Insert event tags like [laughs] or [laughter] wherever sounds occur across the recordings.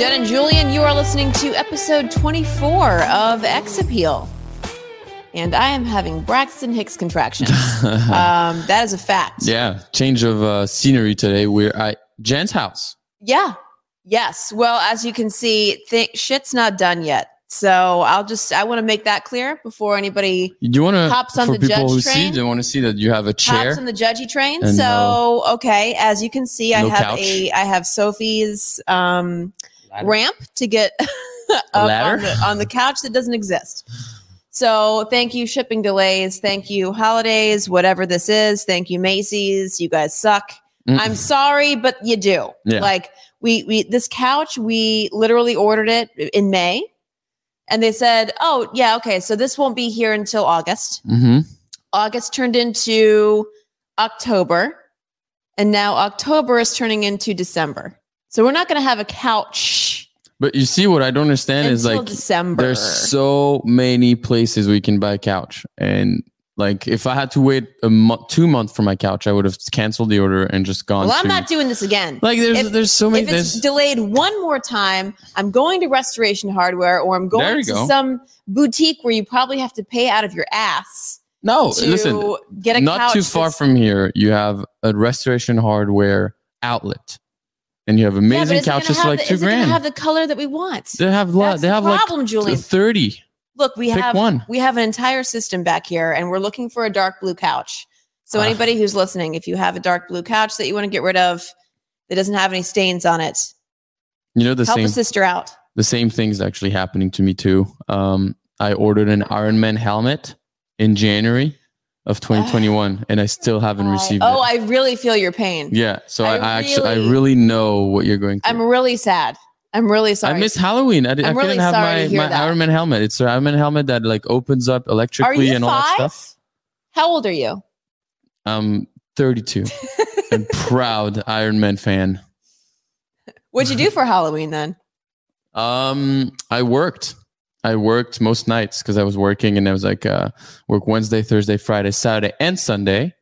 Jen and Julian. You are listening to episode 24 of X Appeal. And I am having Braxton Hicks contractions. [laughs] um, that is a fact. Yeah, change of uh, scenery today. We're at Jen's house. Yeah. Yes. Well, as you can see, th- shit's not done yet. So I'll just I want to make that clear before anybody Do you want to Hops on for the people judge who train? see? They want to see that you have a chair. hops on the judgy train. And so okay, as you can see, I no have couch. a I have Sophie's um, ramp to get [laughs] up on the, on the couch that doesn't exist. So thank you shipping delays, thank you holidays, whatever this is. Thank you Macy's. You guys suck. Mm. I'm sorry, but you do. Yeah. Like we we this couch we literally ordered it in May. And they said, "Oh, yeah, okay. So this won't be here until August." hmm August turned into October, and now October is turning into December. So we're not going to have a couch But you see, what I don't understand is like December. there's so many places we can buy a couch, and like if I had to wait a month, two months for my couch, I would have canceled the order and just gone. well, I'm to, not doing this again. like there's if- there's so many. if it's delayed one more time, I'm going to Restoration Hardware, or I'm going to go. some boutique where you probably have to pay out of your ass no, to listen, get a not too far from here, you have a restoration hardware outlet, and you have amazing is couches for like the- two is grand. Have the color that we want. they have lot. That's They the have problem, like Julie. thirty. Look, we Pick have one. we have an entire system back here, and we're looking for a dark blue couch. So Ah. anybody who's listening, if you have a dark blue couch that you want to get rid of that doesn't have any stains on it, You know the help same a sister out. the same thing's actually happening to me too. Um, I ordered an Iron Man helmet in January of 2021, and I still haven't received oh, it. I really feel your pain. yeah, so I, I I actually I really- really know what you're going through. I'm really sad. I'm really sorry. I miss Halloween. I, did, I I'm couldn't really have sorry to my, my that. Iron Man helmet. It's an Iron Man helmet that like opens up electrically and all that stuff. How old are you? I'm 32 [laughs] and proud Iron Man fan. What'd you do for Halloween then? Um, I worked. I worked most nights because I was working, and I was like, uh, work Wednesday, Thursday, Friday, Saturday, and Sunday.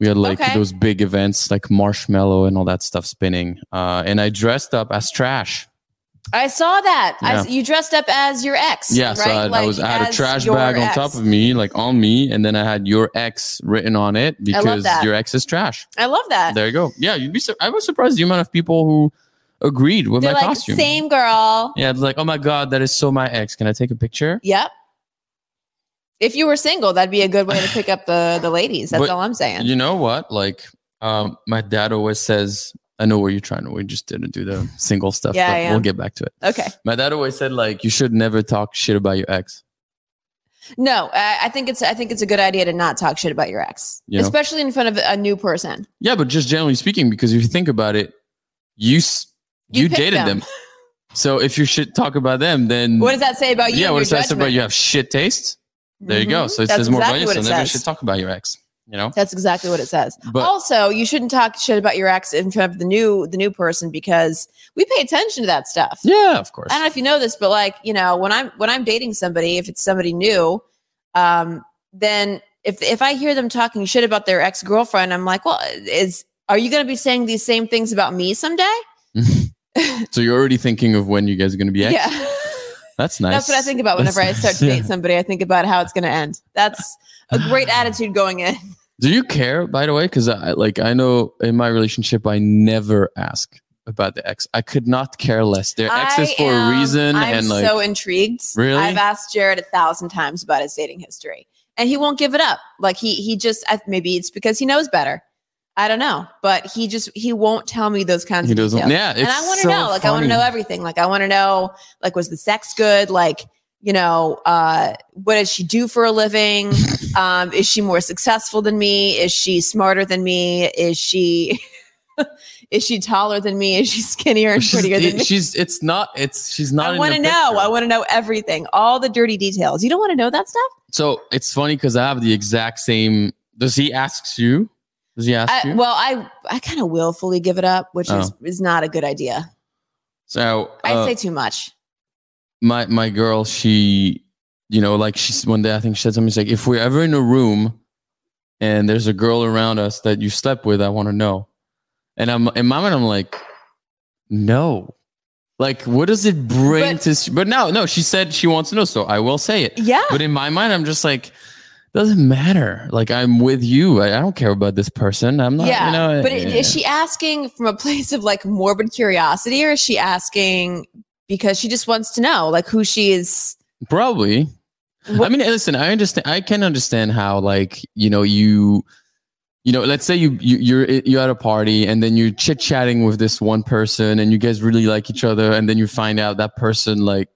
We had like Okay. those big events like marshmallow and all that stuff spinning. Uh, and I dressed up as trash. I saw that. I, you dressed up as your ex. Yeah, right? so I, I was I had a trash bag on top of me, like on me, and then I had your ex written on it because your ex is trash. I love that. There you go. Yeah, you'd be. I was surprised the amount of people who agreed with They're my like costume. same girl. Yeah, like, oh my god, that is so my ex. Can I take a picture? Yep. If you were single, that'd be a good way to pick up the the ladies. That's But all I'm saying. You know what? Like, um, my dad always says, I know where you're trying to. We just didn't do the single stuff, Yeah, but I we'll get back to it. okay. My dad always said, like, you should never talk shit about your ex. No, I, I think it's I think it's a good idea to not talk shit about your ex, You know? especially in front of a new person. Yeah, but just generally speaking, because if you think about it, you s- You you, dated them. them. So if you should talk about them, then What does that say about you? yeah, what does that say about you have shit taste? There you go. Mhm. So it That's says more exactly about you. So never should talk about your ex. You know, That's exactly what it says. but also, you shouldn't talk shit about your ex in front of the new the new person because we pay attention to that stuff. yeah, of course. I don't know if you know this, but like, you know, when I'm when I'm dating somebody, if it's somebody new, um, then if if I hear them talking shit about their ex girlfriend, I'm like, well, is are you going to be saying these same things about me someday? [laughs] so you're already thinking of when you guys are going to be ex. Yeah, That's nice. that's what I think about whenever I That's start to nice. date somebody. I think about how it's going to end. That's a great attitude going in. [laughs] Do you care, by the way? Because I like I know in my relationship, I never ask about the ex. I could not care less. They're exes for a reason, I'm and like so intrigued. Really? I've asked Jared a thousand times about his dating history, and he won't give it up. Like he he just I, maybe it's because he knows better. I don't know, but he just he won't tell me those kinds he of doesn't. details. Yeah, and I want to so know, like I want to know everything. Like I want to know, like was the sex good? Like you know, uh, what does she do for a living? [laughs] um, is she more successful than me? Is she smarter than me? Is she [laughs] is she taller than me? Is she skinnier and she's, prettier than me? she's it's not it's she's not I want to know. I want to know everything, all the dirty details. You don't want to know that stuff? so it's funny because i have the exact same does he ask you does he ask I, you well, I I kind of willfully give it up, which is Oh. is not a good idea. so I uh, say too much. my my girl she you know like she's one day i think she said something she's like if we're ever in a room and there's a girl around us that you slept with i want to know and i'm in my mind i'm like no like what does it bring But- to but no no she said she wants to know so i will say it Yeah. but in my mind i'm just like doesn't matter like i'm with you i, I don't care about this person i'm not yeah. you know but eh, is she asking from a place of like morbid curiosity or is she asking because she just wants to know like who she is? Probably. What- I mean, listen, I understand. I can understand how, like, you know, you, you know, let's say you, you you're you're at a party and then you're chit chatting with this one person and you guys really like each other and then you find out that person like,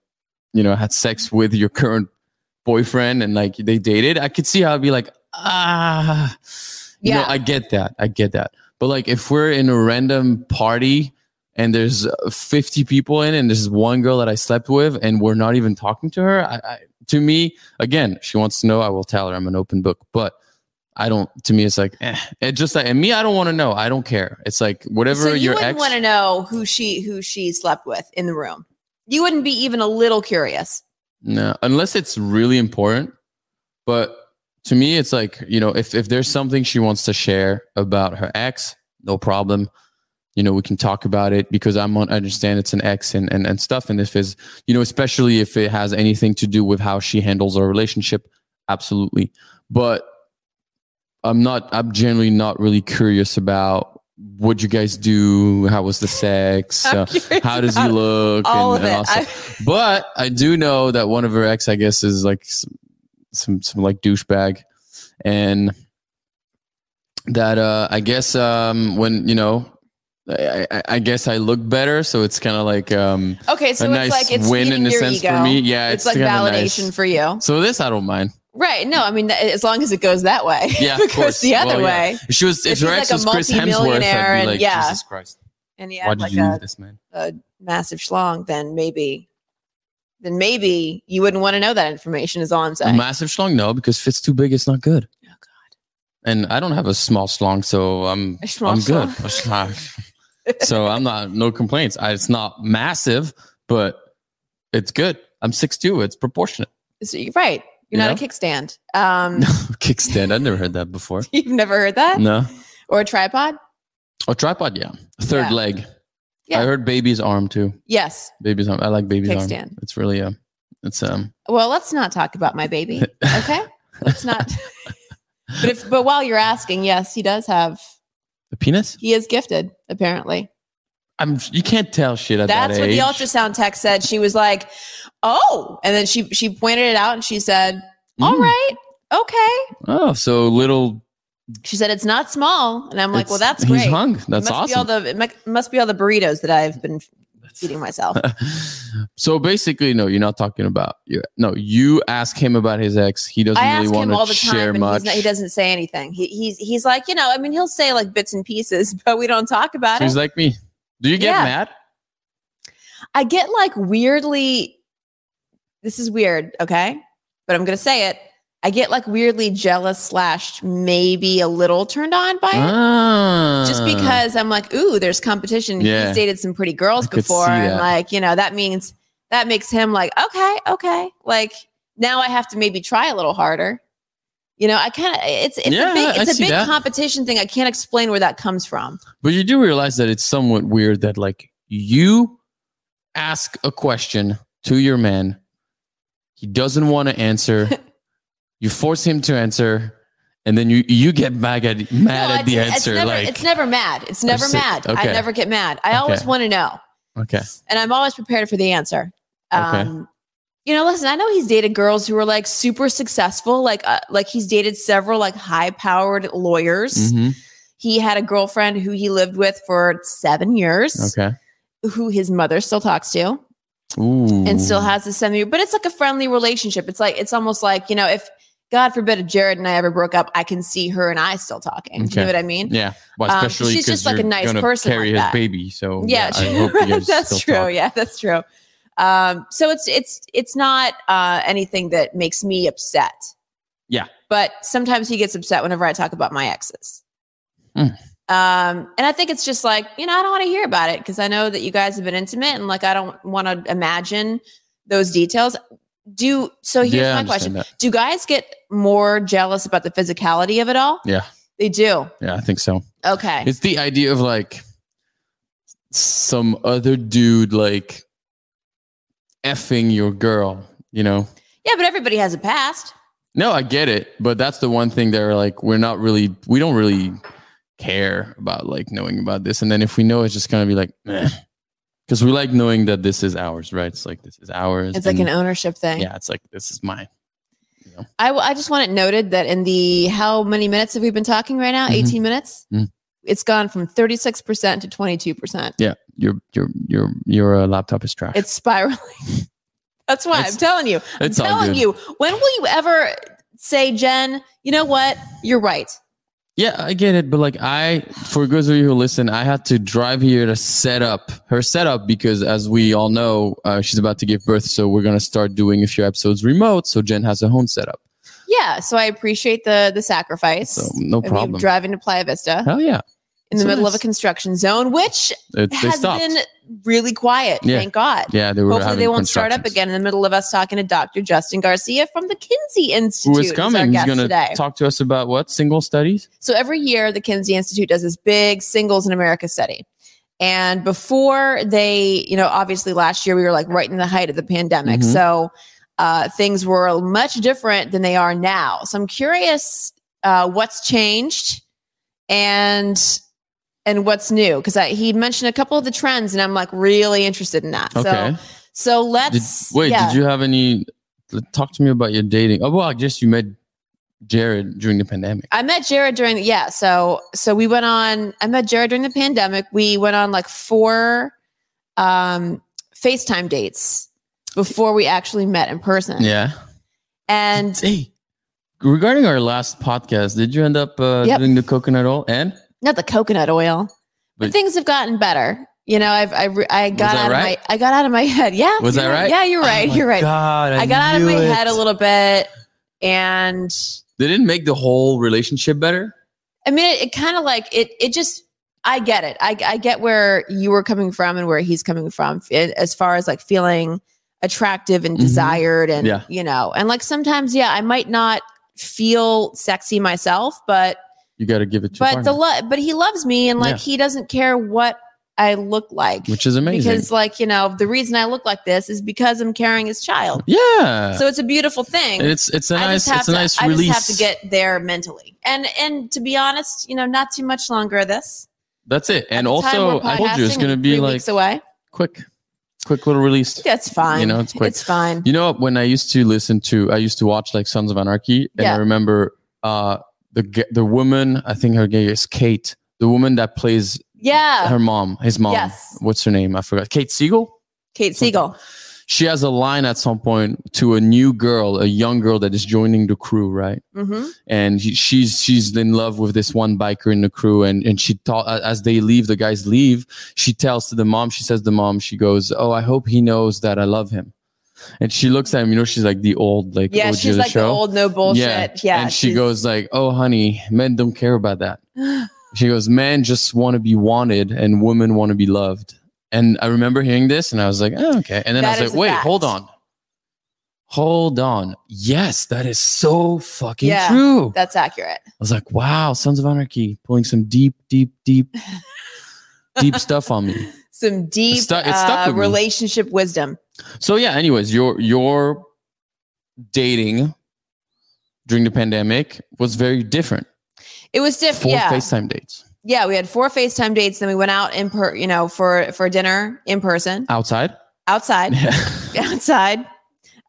you know, had sex with your current boyfriend and like they dated. I could see how I'd be like, ah, you know, Yeah. I get that, I get that. But like, if we're in a random party and there's uh, 50 people in and there's one girl that I slept with and we're not even talking to her, I, I to me, again, she wants to know, I will tell her I'm an open book. But I don't, to me, it's like, eh. it just like, and me, I don't want to know. I don't care. It's like whatever So you your wouldn't ex. want to know who she who she slept with in the room. You wouldn't be even a little curious. No, unless it's really important. But to me, it's like, you know, if, if there's something she wants to share about her ex, no problem. You know, we can talk about it because I'm on, I understand it's an ex and, and, and stuff. And if it's, you know, especially if it has anything to do with how she handles our relationship, absolutely. But I'm not, I'm generally not really curious about what you guys do. How was the sex? [laughs] Uh, how does he look? All and, of and it. I- [laughs] But I do know that one of her ex, I guess, is like some some, some like douchebag, and that uh, I guess um, when you know, I, I, I guess I look better, so it's kind of like um, okay, so it's nice like it's win in a sense ego. for me. Yeah, it's, it's, like validation nice. for you. So this I don't mind. Right. No, I mean, as long as it goes that way. [laughs] Yeah, if of it course. goes the other Well, yeah. way. If she was, if, If her ex like a was Chris Hemsworth, I'd be and- like, yeah. Jesus Christ, And he why had did like you leave a, this man? a massive schlong, then maybe, then maybe you wouldn't want to know that information. Is all I'm A massive schlong? No, because if it's too big, it's not good. oh God. And I don't have a small schlong, so I'm I'm good. So I'm not no complaints. I, it's not massive, but it's good. I'm six 6'2". It's proportionate. So you're right. You're You not a kickstand. Um, no, [laughs] Kickstand. I've never heard that before. [laughs] you've never heard that, No. or a tripod? Oh, tripod. Yeah. Third Yeah. leg. Yeah. I heard baby's arm too. Yes. Baby's arm. I like baby's arm. Kickstand. It's really um. It's um. Well, let's not talk about my baby. Okay. let's not. [laughs] but if but while you're asking, yes, he does have. a penis. He is gifted, apparently. I'm. You can't tell shit at That's that what age. the ultrasound tech said. She was like, "Oh," and then she she pointed it out and she said, "All Mm. right, okay." Oh, so little. She said it's not small, and I'm like, "Well, that's he's great." hung. It That's must Be all awesome. the, it must be all the burritos that I've been feeding myself. [laughs] so basically, no, you're not talking about you. No, you ask him about his ex. He doesn't I really ask him all want the to time, share and much. not, he doesn't say anything. He, he's he's like, you know, I mean, he'll say like bits and pieces, [laughs] but we don't talk about So he's like me. Do you get Yeah. mad? I get like weirdly. This is weird, okay, but I'm gonna say it. I get like weirdly jealous slash maybe a little turned on by it. Ah. just because I'm like, ooh, there's competition. Yeah. He's dated some pretty girls I before, and like, you know, that means that makes him like, okay, okay, like now I have to maybe try a little harder. You know, I kind of it's it's Yeah, a big it's a big that. competition thing. I can't explain where that comes from. But you do realize that it's somewhat weird that like you ask a question to your man, he doesn't want to answer. [laughs] you force him to answer, and then you you get mad at mad No, at the answer. It's never, like it's never mad. It's never mad. Okay. I never get mad. I always want to know, okay, and I'm always prepared for the answer. Okay. Um, Um, you know, listen, I know he's dated girls who are like super successful, like uh, like he's dated several like high powered lawyers. Mhm. He had a girlfriend who he lived with for seven years, okay, who his mother still talks to. Ooh. and still has the semi, but it's like a friendly relationship. It's like, it's almost like, you know, if God forbid if Jared and I ever broke up, I can see her and I still talking. You know what I mean? Yeah. Well, Um, especially she's just like a nice person Carry like his that. baby. So Yeah, hope [laughs] that's true. Yeah, that's true. Um, so it's it's it's not uh, anything that makes me upset. Yeah. but sometimes he gets upset whenever I talk about my exes. Mm. Um, and I think it's just like you know I don't want to hear about it because I know that you guys have been intimate and like I don't want to imagine those details. Do so. Here's Yeah, my question: that. Do guys get more jealous about the physicality of it all? Yeah. they do. Yeah, I think so. Okay, It's the idea of like some other dude like effing your girl, you know? yeah, but everybody has a past. No, I get it, but that's the one thing they're like, we're not really, we don't really care about like knowing about this. And then if we know, it's just gonna be like, because we like knowing that this is ours, right? It's like this is ours. It's like an ownership thing. yeah, it's like this is mine. I, I just want it noted that in the how many minutes have we been talking right now? Mhm. 18 minutes. Mhm. It's gone from 36% to 22%. Yeah, your your your your uh, laptop is trash. It's spiraling. [laughs] That's why It's- I'm telling you. I'm it's telling you. When will you ever say, Jen, you know what? You're right. Yeah, I get it, but like I, for those of you who listen, I had to drive here to set up her setup because, as we all know, uh, she's about to give birth, so we're gonna start doing a few episodes remote. So Jen has a home setup. Yeah. So I appreciate the the sacrifice. So no problem. driving to Playa Vista Hell yeah, in the so middle of a construction zone, which it, has stopped. been really quiet. Yeah. Thank God. yeah, they were. Hopefully, they won't start up again in the middle of us talking to Dr. Justin Garcia from the Kinsey Institute. Who is coming? He's gonna today. talk to us about what single studies. So every year, the Kinsey Institute does this big singles in America study. And before they, you know, obviously last year we were like right in the height of the pandemic. Mhm. So uh, things were much different than they are now. So I'm curious uh, what's changed and and what's new because he mentioned a couple of the trends and I'm like really interested in that. Okay. So so let's wait, yeah. did you have any? Talk to me about your dating. Oh well, I guess you met Jared during the pandemic. I met Jared during the yeah. So so we went on. I met Jared during the pandemic. We went on like four um FaceTime dates before we actually met in person. Yeah. And Hey, regarding our last podcast, did you end up uh, Yep. doing the coconut oil? And not the coconut oil, but, But- things have gotten better. You know, I've I, re- I got out right? of my I got out of my head. Yeah, Was that right? Yeah, you're right. Oh you're right. God, I, got out of my knew head a little bit, and they didn't make the whole relationship better? I mean, it, it kind of like it. It just, I get it. I, I get where you were coming from and where he's coming from, it, as far as like feeling attractive and Mhm. desired, and Yeah. you know, and like sometimes, yeah, I might not feel sexy myself, but You got to give it to but the love, but he loves me, and like Yeah. he doesn't care what I look like, which is amazing. because like you know, the reason I look like this is because I'm carrying his child. yeah, So it's a beautiful thing. It's it's a I nice it's a to, nice I release. just have to get there mentally, and and to be honest, you know, not too much longer of this. That's it. And At the time also, I told you it's gonna be like weeks away. quick, quick little release. That's fine. You know, it's quick. It's fine. You know, when I used to listen to, I used to watch like Sons of Anarchy, and Yeah. I remember uh the the woman, I think her name is Kate, the woman that plays yeah, her mom, his mom. Yes. What's her name? I forgot. Kate Siegel. Kate Siegel. She has a line at some point to a new girl, a young girl that is joining the crew, right? hmm and he, she's she's in love with this one biker in the crew and and she thought as they leave the guys leave she tells to the mom she says to the mom she goes oh i hope he knows that i love him and she looks at him you know she's like the old like Yeah, she's of the like the old no bullshit. Yeah, and she goes like oh honey men don't care about that [gasps] she goes men just want to be wanted and women want to be loved and i remember hearing this and i was like oh, okay and then That i was like wait fact. hold on hold on yes that is so fucking Yeah. true That's accurate. I was like, wow, Sons of Anarchy pulling some deep, deep, deep, [laughs] deep stuff on me. Some deep stuck uh, with me. relationship wisdom. So yeah, anyways, your your dating during the pandemic was very different. It was different. Four Yeah, FaceTime dates. yeah. We had four FaceTime dates. Then we went out in per, you know, for for dinner in person Outside. outside. [laughs] outside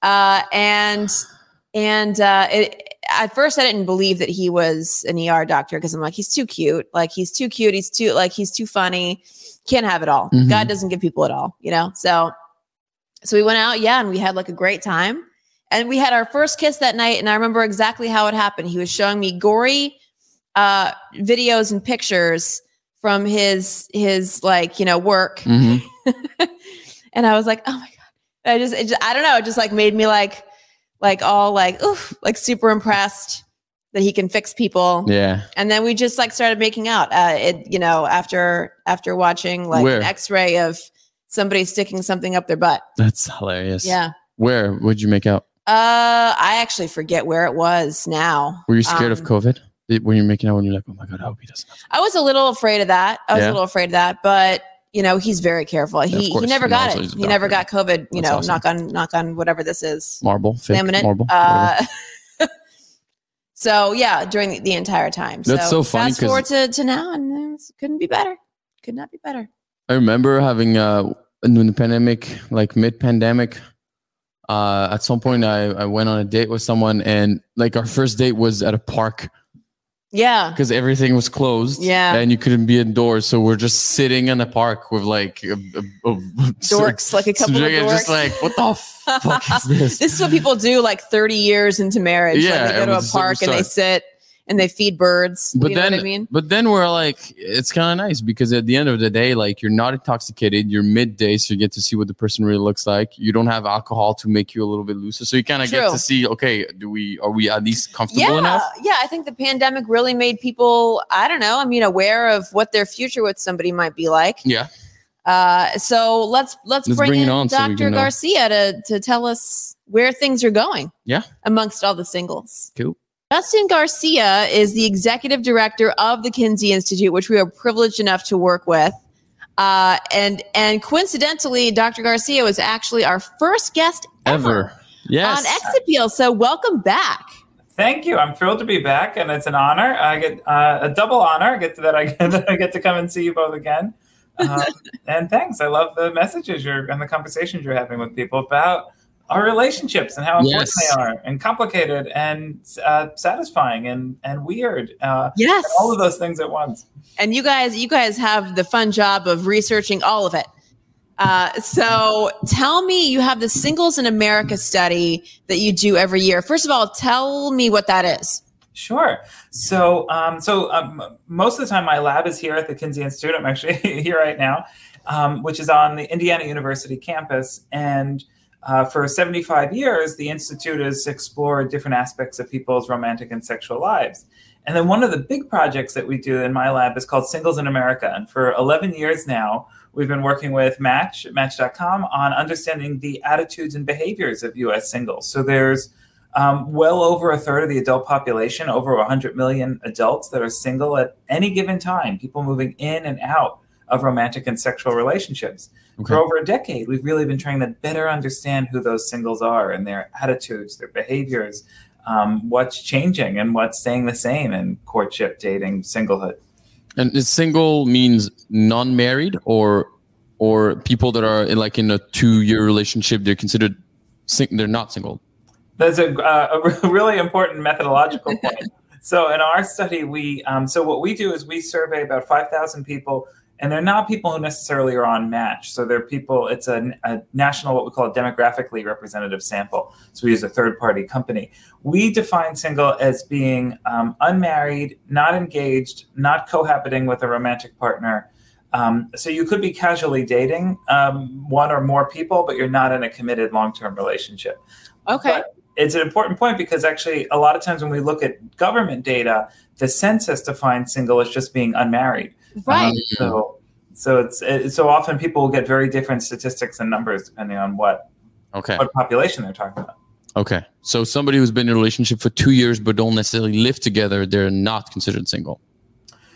uh and and uh it, at first i didn't believe that he was an er doctor because i'm like he's too cute like he's too cute he's too like he's too funny can't have it all Mhm. god doesn't give people it all you know so so we went out, yeah, and we had like a great time. And we had our first kiss that night, and I remember exactly how it happened. He was showing me gory uh, videos and pictures from his his like you know work, Mhm. [laughs] and I was like, oh my god! I just, it just I don't know, it just like made me like like all like oof, like super impressed that he can fix people. Yeah. And then we just like started making out. Uh, it you know after after watching like Where? an X-ray of somebody sticking something up their butt. That's hilarious. Yeah. Where would you make out? Uh, I actually forget where it was now. Were you scared of Um, COVID? When you're making out, when you're like, oh my god, I hope he doesn't. I was a little afraid of that. I was Yeah. a little afraid of that, but you know, he's very careful. of He he never got it. He never got. COVID. You That's know, awesome. knock on knock on whatever this is. Marble, fake Laminate. marble. Uh, [laughs] so yeah, during the, the entire time. That's so funny Fast forward to, to now, and it couldn't be better. Could not be better. I remember having uh in the pandemic, like mid pandemic. Uh, at some point, I, I went on a date with someone, and like our first date was at a park Yeah. because everything was closed. Yeah. and you couldn't be indoors, so we're just sitting in a park with like a, a, a Dorks, like a [laughs] couple of and dorks. just like what the fuck is [laughs] this? This is what people do like 30 years into marriage. Yeah, like they go to a park and they sit and they feed birds. but you know then, I mean? but then we're like, it's kind of nice because at the end of the day, like you're not intoxicated. You're midday, so you get to see what the person really looks like. You don't have alcohol to make you a little bit looser, so you kind of get to see, okay, do we are we at least comfortable Yeah, enough? yeah. I think the pandemic really made people, I don't know, I mean, aware of what their future with somebody might be like. Yeah, Uh, so let's let's, Let's bring, bring in on Dr. know. Garcia to to tell us where things are going. Yeah. amongst all the singles. Cool. Justin Garcia is the executive director of the Kinsey Institute, which we are privileged enough to work with. Uh, and and coincidentally, Dr. Garcia was actually our first guest ever, ever. Yes. on X Appeal. So welcome back. Thank you. I'm thrilled to be back, and it's an honor. I get uh, a double honor. I get to that. I [laughs] get, I get to come and see you both again. Um, [laughs] and thanks. I love the messages you're and the conversations you're having with people about our relationships and how important Yes. they are, and complicated, and uh, satisfying, and and weird. Uh, Yes. all of those things at once. and you guys you guys have the fun job of researching all of it uh, so tell me you have the singles in america study that you do every year first of all tell me what that is Sure. So, um, so um, most of the time, my lab is here at the Kinsey Institute. I'm actually [laughs] here right now, um, which is on the Indiana University campus. And uh, for 75 years, the institute has explored different aspects of people's romantic and sexual lives. And then one of the big projects that we do in my lab is called Singles in America. And for 11 years now, we've been working with Match, Match.com, on understanding the attitudes and behaviors of U.S. singles. So there's um, well over a third of the adult population, over 100 million adults that are single at any given time, people moving in and out of romantic and sexual relationships. Okay. For over a decade, we've really been trying to better understand who those singles are and their attitudes, their behaviors, um, what's changing and what's staying the same in courtship, dating, singlehood. And is single means non-married or or people that are in like in a two-year relationship, they're considered sing- they're not single. That's a, uh, a [laughs] really important methodological [laughs] point. So in our study, we um, so what we do is we survey about five thousand people, and they're not people who necessarily are on Match. So they're people. It's a, a national, what we call a demographically representative sample. So we use a third-party company. We define single as being um, unmarried, not engaged, not cohabiting with a romantic partner. Um, so you could be casually dating um, one or more people, but you're not in a committed long-term relationship okay But it's an important point because actually, a lot of times when we look at government data, the census defines single as just being unmarried. Right Um, so, so it's it, so often people will get very different statistics and numbers depending on what Okay. what population they're talking about. Okay. So somebody who's been in a relationship for two years but don't necessarily live together, they're not considered single,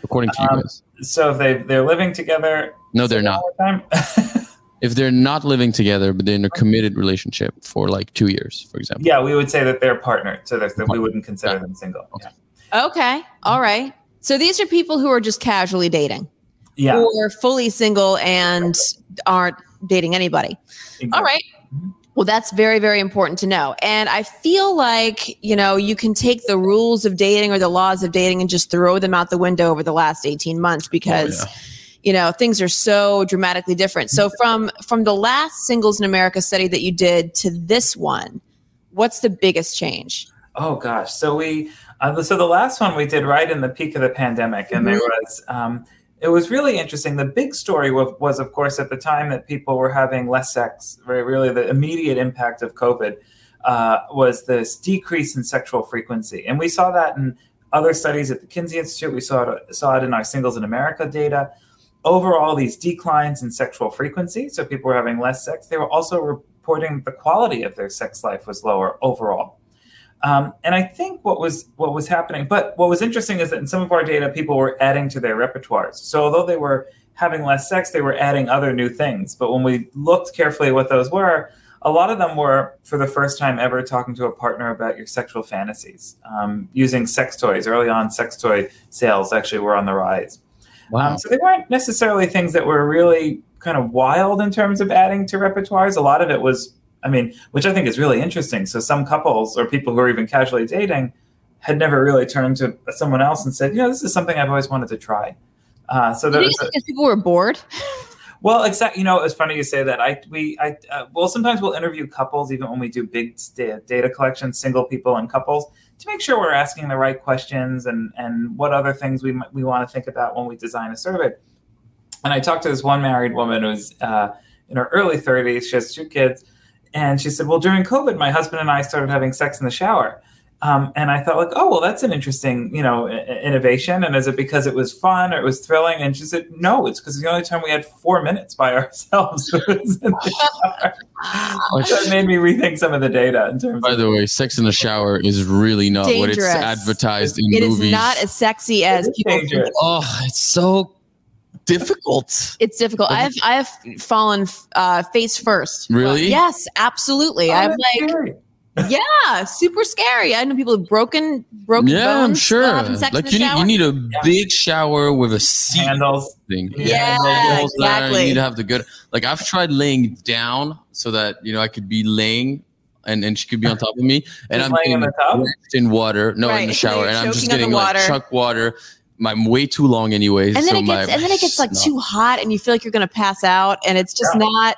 according to you Um, guys. So if they they're living together, No, they're not. the time. [laughs] If they're not living together but they're in a committed relationship for like two years, for example. yeah, we would say that they're partnered, so that, that we wouldn't consider Yeah. them single. Okay. okay all right so these are people who are just casually dating Yeah. or fully single and aren't dating anybody exactly. All right. Well, that's very, very important to know. And I feel like, you know, you can take the rules of dating or the laws of dating and just throw them out the window over the last 18 months oh, because, Oh, you know things are so dramatically different so from from the last singles in america study that you did to this one what's the biggest change oh gosh so we uh, so the last one we did right in the peak of the pandemic and mm-hmm. there was um, it was really interesting the big story was, was, of course at the time that people were having less sex really the immediate impact of covid uh, was this decrease in sexual frequency and we saw that in other studies at the kinsey institute we saw it, saw it in our singles in america data overall these declines in sexual frequency. So people were having less sex. They were also reporting the quality of their sex life was lower overall. Um, and I think what was what was happening, but what was interesting is that in some of our data, people were adding to their repertoires. So although they were having less sex, they were adding other new things. But when we looked carefully at what those were, a lot of them were for the first time ever talking to a partner about your sexual fantasies, um, using sex toys. Early on, sex toy sales actually were on the rise. Wow. Um, so they weren't necessarily things that were really kind of wild in terms of adding to repertoires. A lot of it was, I mean, which I think is really interesting. So some couples or people who are even casually dating had never really turned to someone else and said, you know, this is something I've always wanted to try. Uh, so that because people were bored. [laughs] Well, exactly. You know, it's funny you say that. I we I uh, well sometimes we'll interview couples even when we do big data collection, single people and couples, to make sure we're asking the right questions and and what other things we we want to think about when we design a survey. And I talked to this one married woman who's uh, in her early 30s. She has two kids, and she said, "Well, during COVID, my husband and I started having sex in the shower." Um, and I thought like, oh well, that's an interesting, you know, innovation. And is it because it was fun or it was thrilling? And she said, no, it's because the only time we had four minutes by [laughs] ourselves [laughs] was in the shower. [laughs] that made me rethink some of the data in terms. By of- the way, sex in the shower is really not Dangerous. what it's advertised in it movies. It is not as sexy as people. Think. Oh, it's so difficult. It's difficult. I have I have fallen uh, face first. Really? yes, absolutely. Oh, I'm like. Scary yeah, super scary. I know people have broken broken yeah, bones. I'm sure. like you need, you need a yeah. big shower with a seat handles thing. Yeah, yeah exactly. You need to have the good. Like I've tried laying down so that you know I could be laying. And, and she could be on top of me, and Just I'm getting in, in water, no, right. in the [laughs] shower, and I'm just getting like chuck water. I'm way too long, anyways. And then so it gets, and then it gets [sighs] like no. too hot, and you feel like you're gonna pass out, and it's just yeah. not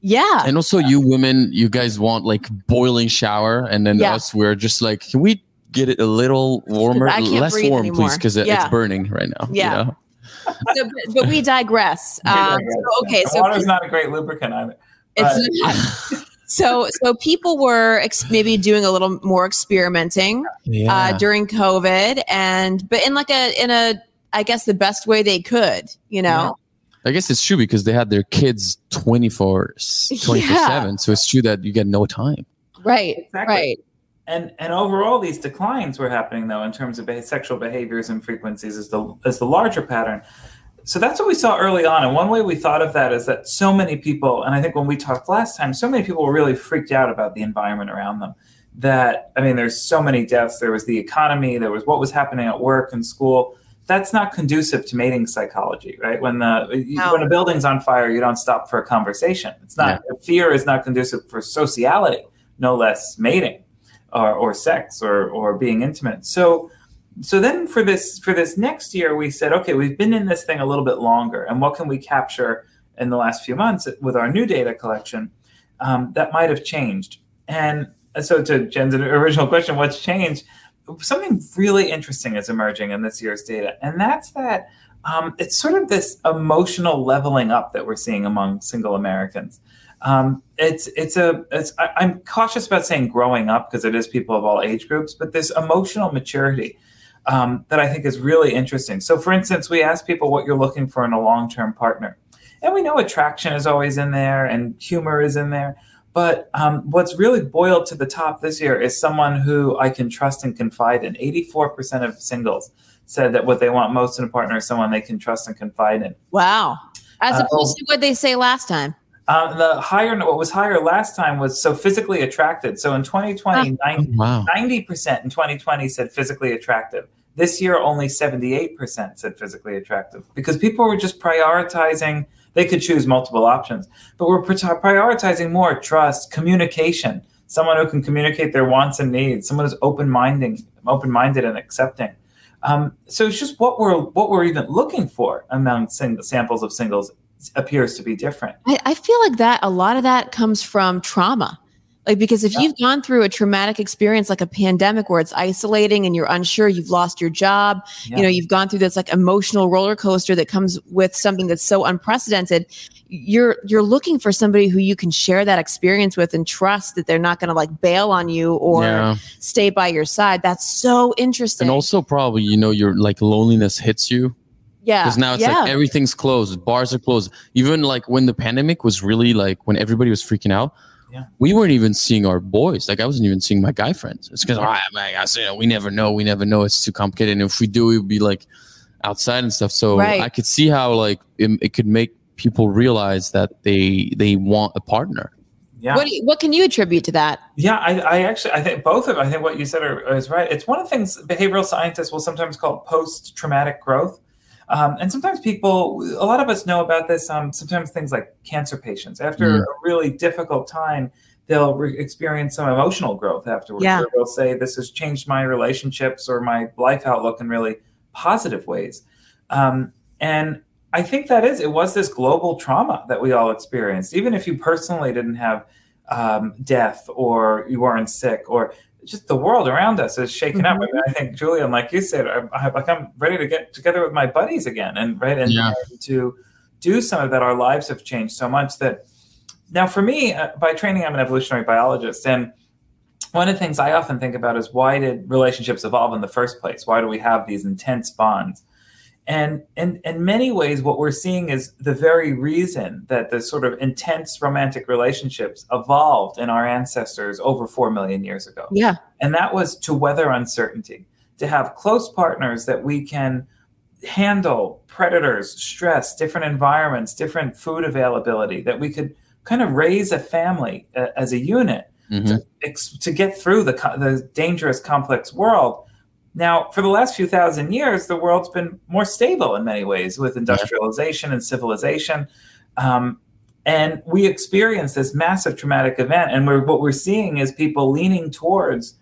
yeah. And also, you women, you guys want like boiling shower, and then yeah. us, we're just like, can we get it a little warmer, less warm, anymore. please, because yeah. it's burning right now. Yeah. You know? [laughs] so, but, but, we digress. Um, so, okay, so water's not a great lubricant either. It's [laughs] so so people were ex- maybe doing a little more experimenting uh, yeah. uh, during COVID, and but in like a in a I guess the best way they could, you know. I guess it's true because they had their kids 24 [laughs] 24 yeah. 7 so it's true that you get no time right exactly. right and and overall these declines were happening though in terms of sexual behaviors and frequencies as the as the larger pattern so that's what we saw early on and one way we thought of that is that so many people and i think when we talked last time so many people were really freaked out about the environment around them that i mean there's so many deaths there was the economy there was what was happening at work and school that's not conducive to mating psychology, right? When the no. when a building's on fire, you don't stop for a conversation. It's not yeah. fear is not conducive for sociality, no less mating or, or sex or or being intimate. So so then for this for this next year, we said, okay, we've been in this thing a little bit longer, and what can we capture in the last few months with our new data collection um, that might have changed? And so to Jen's original question, what's changed? something really interesting is emerging in this year's data, and that's that um, it's sort of this emotional leveling up that we're seeing among single Americans. Um, it's it's a it's, I, am cautious about saying growing up because it is people of all age groups, but this emotional maturity um, that I think is really interesting. So, for instance, we ask people what you're looking for in a long term partner, and we know attraction is always in there and humor is in there. But um, what's really boiled to the top this year is someone who I can trust and confide in. 84% of singles said that what they want most in a partner is someone they can trust and confide in. Wow. As uh, opposed to what they say last time. Um, the higher, what was higher last time was so physically attracted. So in 2020, oh, 90, wow. 90% in 2020 said physically attractive. This year, only 78% said physically attractive because people were just prioritizing – they could choose multiple options, but we're prioritizing more trust, communication, someone who can communicate their wants and needs, someone who's open-minded, open-minded and accepting. Um, so it's just what we're what we're even looking for among sing- samples of singles appears to be different. I, I feel like that a lot of that comes from trauma. Like, because if Yeah. you've gone through a traumatic experience like a pandemic where it's isolating and you're unsure, you've lost your job, Yeah. you know, you've gone through this like emotional roller coaster that comes with something that's so unprecedented. You're you're looking for somebody who you can share that experience with and trust that they're not going to like bail on you or yeah. stay by your side. That's so interesting. And also probably, you know, your like loneliness hits you yeah, because now it's yeah. like everything's closed, bars are closed. Even like when the pandemic was really like when everybody was freaking out, Yeah. we weren't even seeing our boys. Like I wasn't even seeing my guy friends. It's because ah, man, I say, we never know, we never know. It's too complicated, and if we do, it would be like outside and stuff. So Right. I could see how like it, it could make people realize that they they want a partner. Yeah. what do you, what can you attribute to that? Yeah, I, I actually I think both of I think what you said are, is right. It's one of the things behavioral scientists will sometimes call post-traumatic growth, um, and sometimes people, a lot of us know about this. Um, sometimes things like cancer patients after Mm. a really difficult time, they'll re- experience some emotional growth afterwards. Yeah. They'll say this has changed my relationships or my life outlook in really positive ways, um, and I think that is it was this global trauma that we all experienced, even if you personally didn't have um, death or you weren't sick or just the world around us is shaken up. I, mean, I think Julian, like you said, I, I, like I'm ready to get together with my buddies again and right and, Yeah. to do some of that. Our lives have changed so much that now for me, uh, by training, I'm an evolutionary biologist and one of the things I often think about is why did relationships evolve in the first place? Why do we have these intense bonds? And in, in many ways, what we're seeing is the very reason that the sort of intense romantic relationships evolved in our ancestors over 4 million years ago. Yeah, And that was to weather uncertainty, to have close partners that we can handle predators, stress, different environments, different food availability, that we could kind of raise a family uh, as a unit Mhm. ex- to get through the, co- the dangerous, complex world. Now, for the last few thousand years, the world's been more stable in many ways with industrialization and civilization. Um, and we experience this massive traumatic event. And we're, what we're seeing is people leaning towards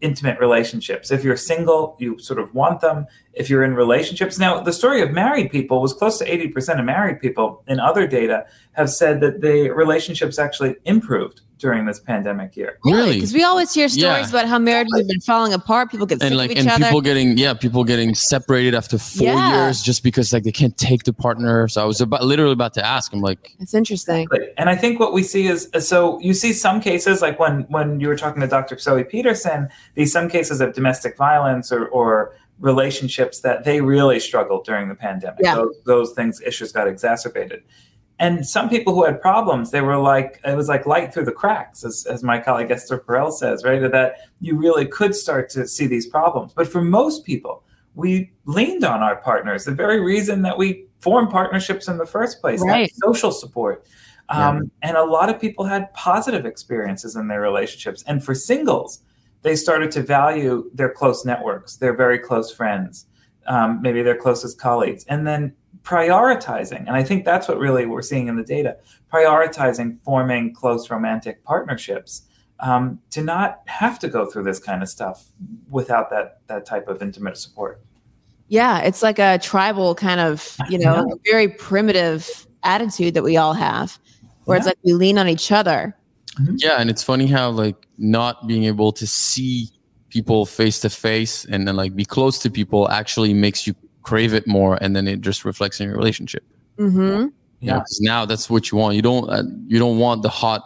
intimate relationships. If you're single, you sort of want them. If you're in relationships, now the story of married people was close to 80% of married people in other data have said that the relationships actually improved during this pandemic year. Really? Because we always hear stories Yeah. about how marriages have been falling apart. People get sick and like of each and other. people getting yeah people getting separated after four Yeah. years just because like they can't take the partner so i was about literally about to ask i'm like it's interesting. And I think what we see is uh, so you see some cases like when when you were talking to Dr. Zoe Peterson, these some cases of domestic violence or, or relationships that they really struggled during the pandemic. Yeah. Those, those things issues got exacerbated. And some people who had problems, they were like it was like light through the cracks, as, as my colleague Esther Perel says, right? That you really could start to see these problems. But for most people, we leaned on our partners. The very reason that we formed partnerships in the first place, that Right. social support. Um, And a lot of people had positive experiences in their relationships. And for singles, they started to value their close networks, their very close friends, um, maybe their closest colleagues, and then prioritizing. And I think that's what really we're seeing in the data prioritizing forming close romantic partnerships um, to not have to go through this kind of stuff without that, that type of intimate support. Yeah, it's like a tribal kind of, you know, very primitive attitude that we all have, where it's like we lean on each other. yeah and it's funny how like not being able to see people face to face and then like be close to people actually makes you crave it more and then it just reflects in your relationship. Mm-hmm. yeah. Because now that's what you want. You don't uh, you don't want the hot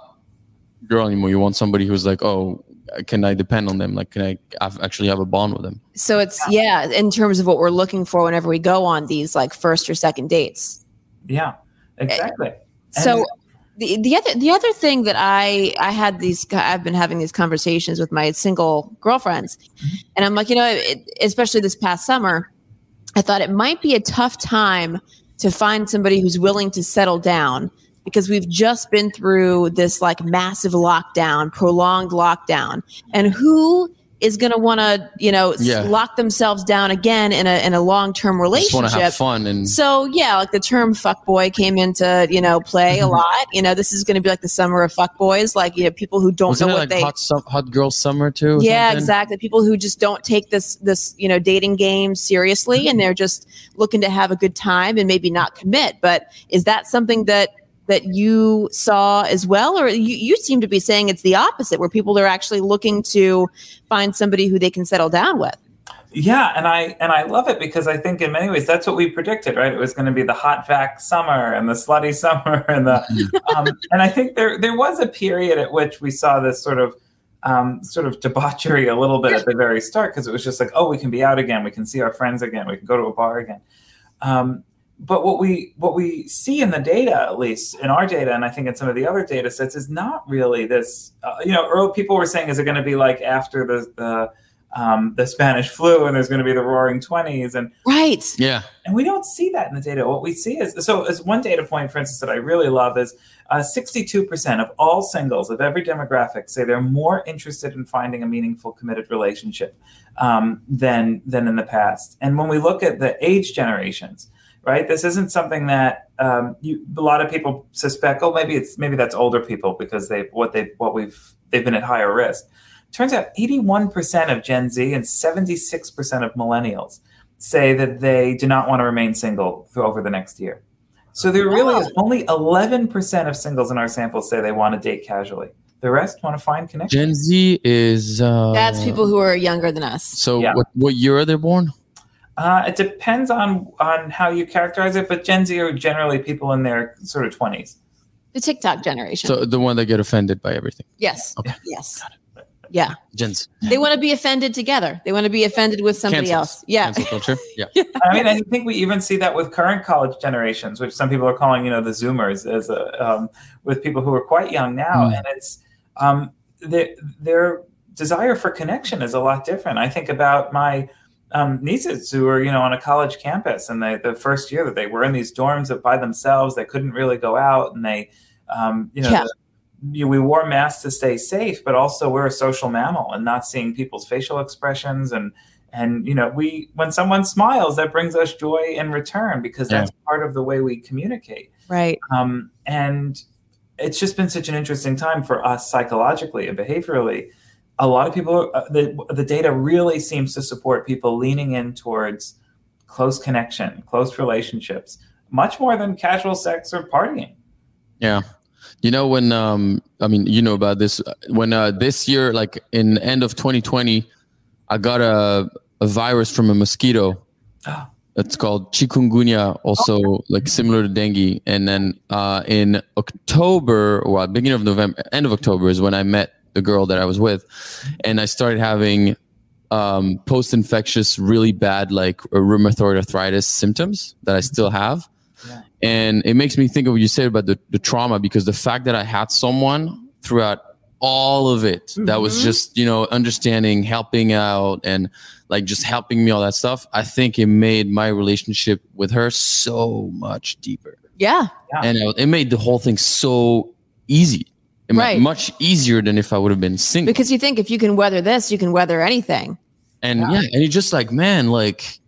girl anymore. You want somebody who's like oh can i depend on them? Like can i I've actually have a bond with them. So it's yeah, in terms of what we're looking for whenever we go on these like first or second dates. Yeah, exactly. So the the other the other thing that I I had these I've been having these conversations with my single girlfriends, and I'm like you know it, especially this past summer, I thought it might be a tough time to find somebody who's willing to settle down because we've just been through this like massive lockdown, prolonged lockdown, and who is going to want to, you know, Yeah. lock themselves down again in a in a long term Just want to have relationship. fun and So yeah, like the term "fuck boy" came into you know play Mm-hmm. a lot. You know, this is going to be like the summer of fuck boys, Like you know, people who don't wasn't know what like they. hot, hot girl summer too? yeah, something? exactly. People who just don't take this this you know dating game seriously, and they're just looking to have a good time and maybe not commit. But is that something that that you saw as well, or you, you seem to be saying it's the opposite, where people are actually looking to find somebody who they can settle down with? Yeah, and I and I love it because I think in many ways that's what we predicted, right? It was going to be the hot vax summer and the slutty [laughs] summer and the [laughs] um, and I think there there was a period at which we saw this sort of um, sort of debauchery a little bit at the very start because it was just like, oh, we can be out again, we can see our friends again, we can go to a bar again. Um, but what we what we see in the data, at least in our data, and I think in some of the other data sets, is not really this. Uh, you know, early people were saying, is it going to be like after the the um, the Spanish flu, and there's going to be the Roaring Twenties, and Right. Yeah. and we don't see that in the data. What we see is so as one data point, for instance, that I really love is uh, 62% of all singles of every demographic say they're more interested in finding a meaningful, committed relationship um, than than in the past. And when we look at the age generations, right, this isn't something that um, you, a lot of people suspect. Oh, maybe it's maybe that's older people because they what they what we've they've been at higher risk. Turns out 81% of Gen Z and 76% of millennials say that they do not want to remain single for over the next year. So there really is only 11% of singles in our sample say they want to date casually. The rest want to find connection. Gen Z is. Uh, That's people who are younger than us. So Yeah. what what year are they born? Uh, it depends on on how you characterize it, but Gen Z are generally people in their sort of 20s. The TikTok generation. So the one that get offended by everything. yes. Okay. Yes. Yeah. Gen Z. They want to be offended together. They want to be offended with somebody Cancels. else. Yeah. Cancel culture. [laughs] Yeah. I mean, I think we even see that with current college generations, which some people are calling, you know, the Zoomers, as a um, with people who are quite young now, Mm. and it's um, their their desire for connection is a lot different. I think about my um, nieces who were, you know, on a college campus, and they the first year that they were in these dorms by themselves, they couldn't really go out, and they, um, you know. Yeah. the- you, we wore masks to stay safe, but also we're a social mammal, and not seeing people's facial expressions and and you know we when someone smiles that brings us joy in return because that's part of the way we communicate Right. um, and it's just been such an interesting time for us psychologically and behaviorally a lot of people uh, the, the data really seems to support people leaning in towards close connection close relationships much more than casual sex or partying Yeah. You know when um I mean you know about this when uh this year like in end of 2020 I got a a virus from a mosquito. Oh. [gasps] It's called chikungunya also like similar to dengue and then uh in October or beginning of November end of October is when I met the girl that I was with and I started having um post-infectious really bad like rheumatoid arthritis symptoms that I still have Yeah. and it makes me think of what you said about the, the trauma because the fact that I had someone throughout all of it that was Mhm. just you know understanding helping out and like just helping me all that stuff i think it made my relationship with her so much deeper Yeah. and it, it made the whole thing so easy It made Right. much easier than if i would have been single Because you think if you can weather this, you can weather anything. and Yeah. yeah. and you're just like man like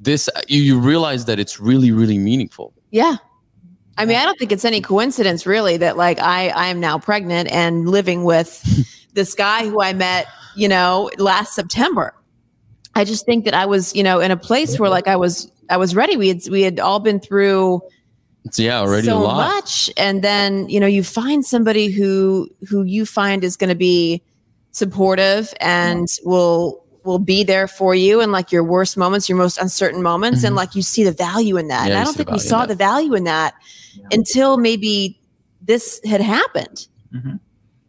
this you, you realize that it's really really meaningful Yeah. I mean, I don't think it's any coincidence really that like I I am now pregnant and living with [laughs] this guy who I met, you know, last September. I just think that I was, you know, in a place where like I was I was ready. We had we had all been through it's yeah already so a lot much and then, you know, you find somebody who who you find is going to be supportive and will will be there for you in like your worst moments, your most uncertain moments, and Mhm. like you see the value in that. Yeah, and I don't think we saw the value in that Yeah. until maybe this had happened. Mhm.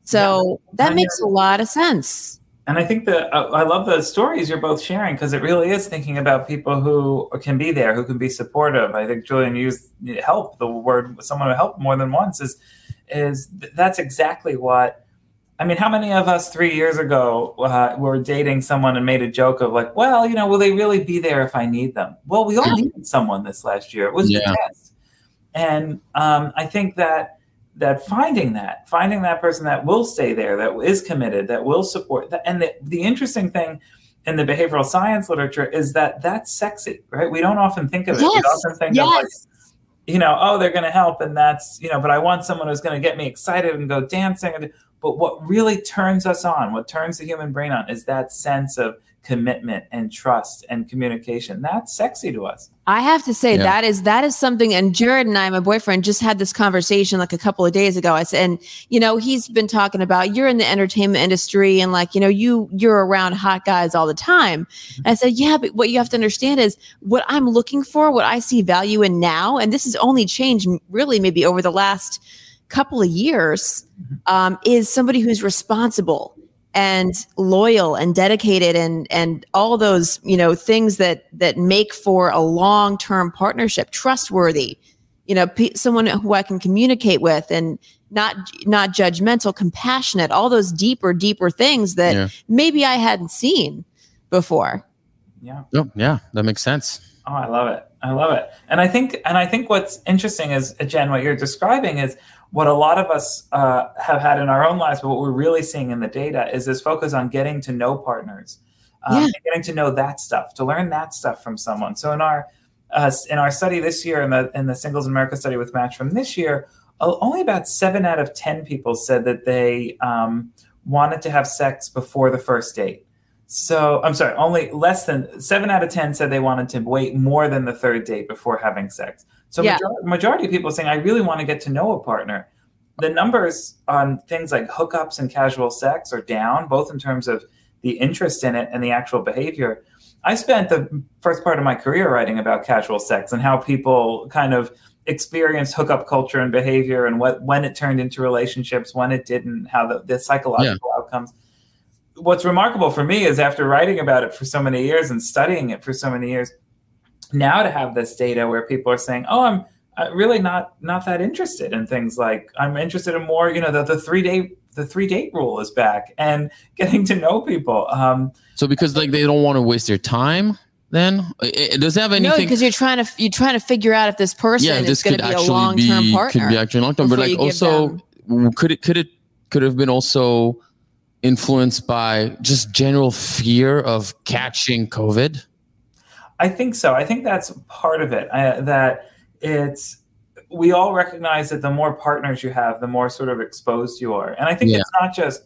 So that I makes a lot of sense. And I think that uh, I love the stories you're both sharing because it really is thinking about people who can be there, who can be supportive. I think Julian used help, the word someone who help more than once is is that's exactly what. I mean, how many of us three years ago uh, were dating someone and made a joke of like, well, you know, will they really be there if I need them? Well, we all needed someone this last year. It was Yeah. the test. And um, I think that that finding that finding that person that will stay there that is committed that will support that and the, the interesting thing in the behavioral science literature is that that's sexy right we don't often think of it we often think Yes. of like you know oh they're going to help and that's you know but i want someone who's going to get me excited and go dancing but what really turns us on what turns the human brain on is that sense of commitment and trust and communication that's sexy to us I have to say Yeah. that is that is something. And Jared and I, my boyfriend, just had this conversation like a couple of days ago. I said, and you know, he's been talking about you're in the entertainment industry and like you know you you're around hot guys all the time. And I said, yeah, but what you have to understand is what I'm looking for, what I see value in now, and this has only changed really maybe over the last couple of years, um, is somebody who's responsible and loyal and dedicated and and all those you know things that that make for a long term partnership trustworthy you know pe- someone who i can communicate with and not not judgmental compassionate all those deeper deeper things that Yeah. maybe i hadn't seen before yeah Oh, yeah, that makes sense. Oh, I love it. I love it. And I think, and I think what's interesting is, Jen, what you're describing is what a lot of us uh, have had in our own lives, but what we're really seeing in the data is this focus on getting to know partners, um, Yeah. and getting to know that stuff, to learn that stuff from someone. So in our uh, in our study this year, in the in the Singles in America study with Match from this year, only about seven out of ten people said that they um, wanted to have sex before the first date. So I'm sorry, only less than seven out of ten said they wanted to wait more than the third date before having sex. So Yeah. majority, majority of people are saying, I really want to get to know a partner. The numbers on things like hookups and casual sex are down, both in terms of the interest in it and the actual behavior. I spent the first part of my career writing about casual sex and how people kind of experienced hookup culture and behavior and what when it turned into relationships, when it didn't, how the, the psychological outcomes what's remarkable for me is after writing about it for so many years and studying it for so many years, now to have this data where people are saying, "Oh, I'm uh, really not not that interested in things like I'm interested in more." You know, the, the three day the three date rule is back and [laughs] getting to know people. Um, So because like they don't want to waste their time, then it, it- does it have no anything? because you're trying to you're trying to figure out if this person yeah, is this going could to be a actually long term be partner could be actually long term. But like also, them- could it could it could have been also influenced by just general fear of catching COVID? I think so. I think that's part of it. Uh, that it's we all recognize that the more partners you have, the more sort of exposed you are. And I think Yeah. it's not just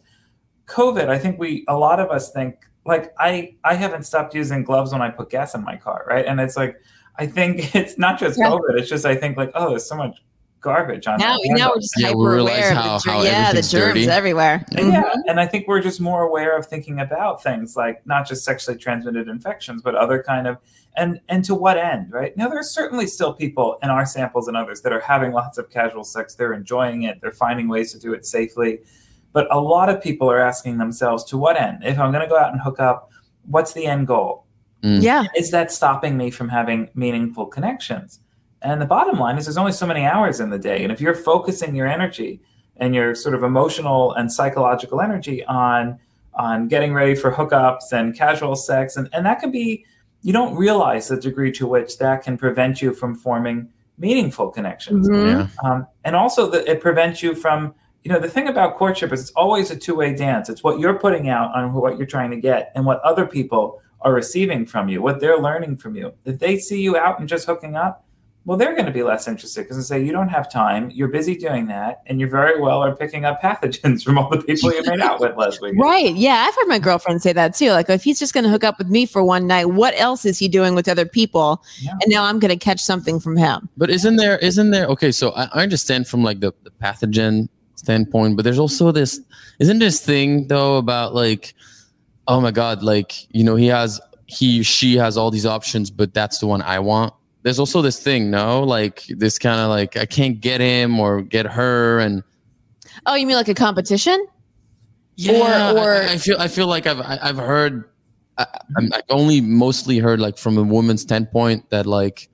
COVID. I think we a lot of us think like I I haven't stopped using gloves when I put gas in my car, right? And it's like I think [laughs] it's not just Yeah. COVID. It's just I think like oh, there's so much garbage on now, my now we're just Yeah, hyper realize aware how- of the, how ger- yeah, the germs dirty. everywhere. Yeah, Mhm. and I think we're just more aware of thinking about things like not just sexually transmitted infections, but other kind of and and to what end, right? Now there are certainly still people in our samples and others that are having lots of casual sex. They're enjoying it. They're finding ways to do it safely. But a lot of people are asking themselves, to what end? If I'm going to go out and hook up, what's the end goal? Mm. Yeah. is that stopping me from having meaningful connections? And the bottom line is there's only so many hours in the day. And if you're focusing your energy and your sort of emotional and psychological energy on on getting ready for hookups and casual sex, and, and that can be you don't realize the degree to which that can prevent you from forming meaningful connections. Mhm. Yeah. Um, and also that it prevents you from you know the thing about courtship is it's always a two-way dance it's what you're putting out on what you're trying to get and what other people are receiving from you what they're learning from you if they see you out and just hooking up well they're going to be less interested because they say you don't have time you're busy doing that and you very well are picking up pathogens [laughs] from all the people you made out with last week Right. Yeah. I've heard my girlfriend say that too. Like, if he's just going to hook up with me for one night, what else is he doing with other people? Yeah. And now I'm going to catch something from him. But isn't there isn't there okay, so I, I understand from like the, the pathogen standpoint, but there's also this isn't this thing though about like oh my god, like you know, he has he she has all these options, but that's the one I want. There's also this thing, no, like this kind of like I can't get him or get her, and Oh, you mean like a competition? yeah, or- I, I feel I feel like I've I- I've heard I, I'm- I've only mostly heard like from a woman's standpoint that like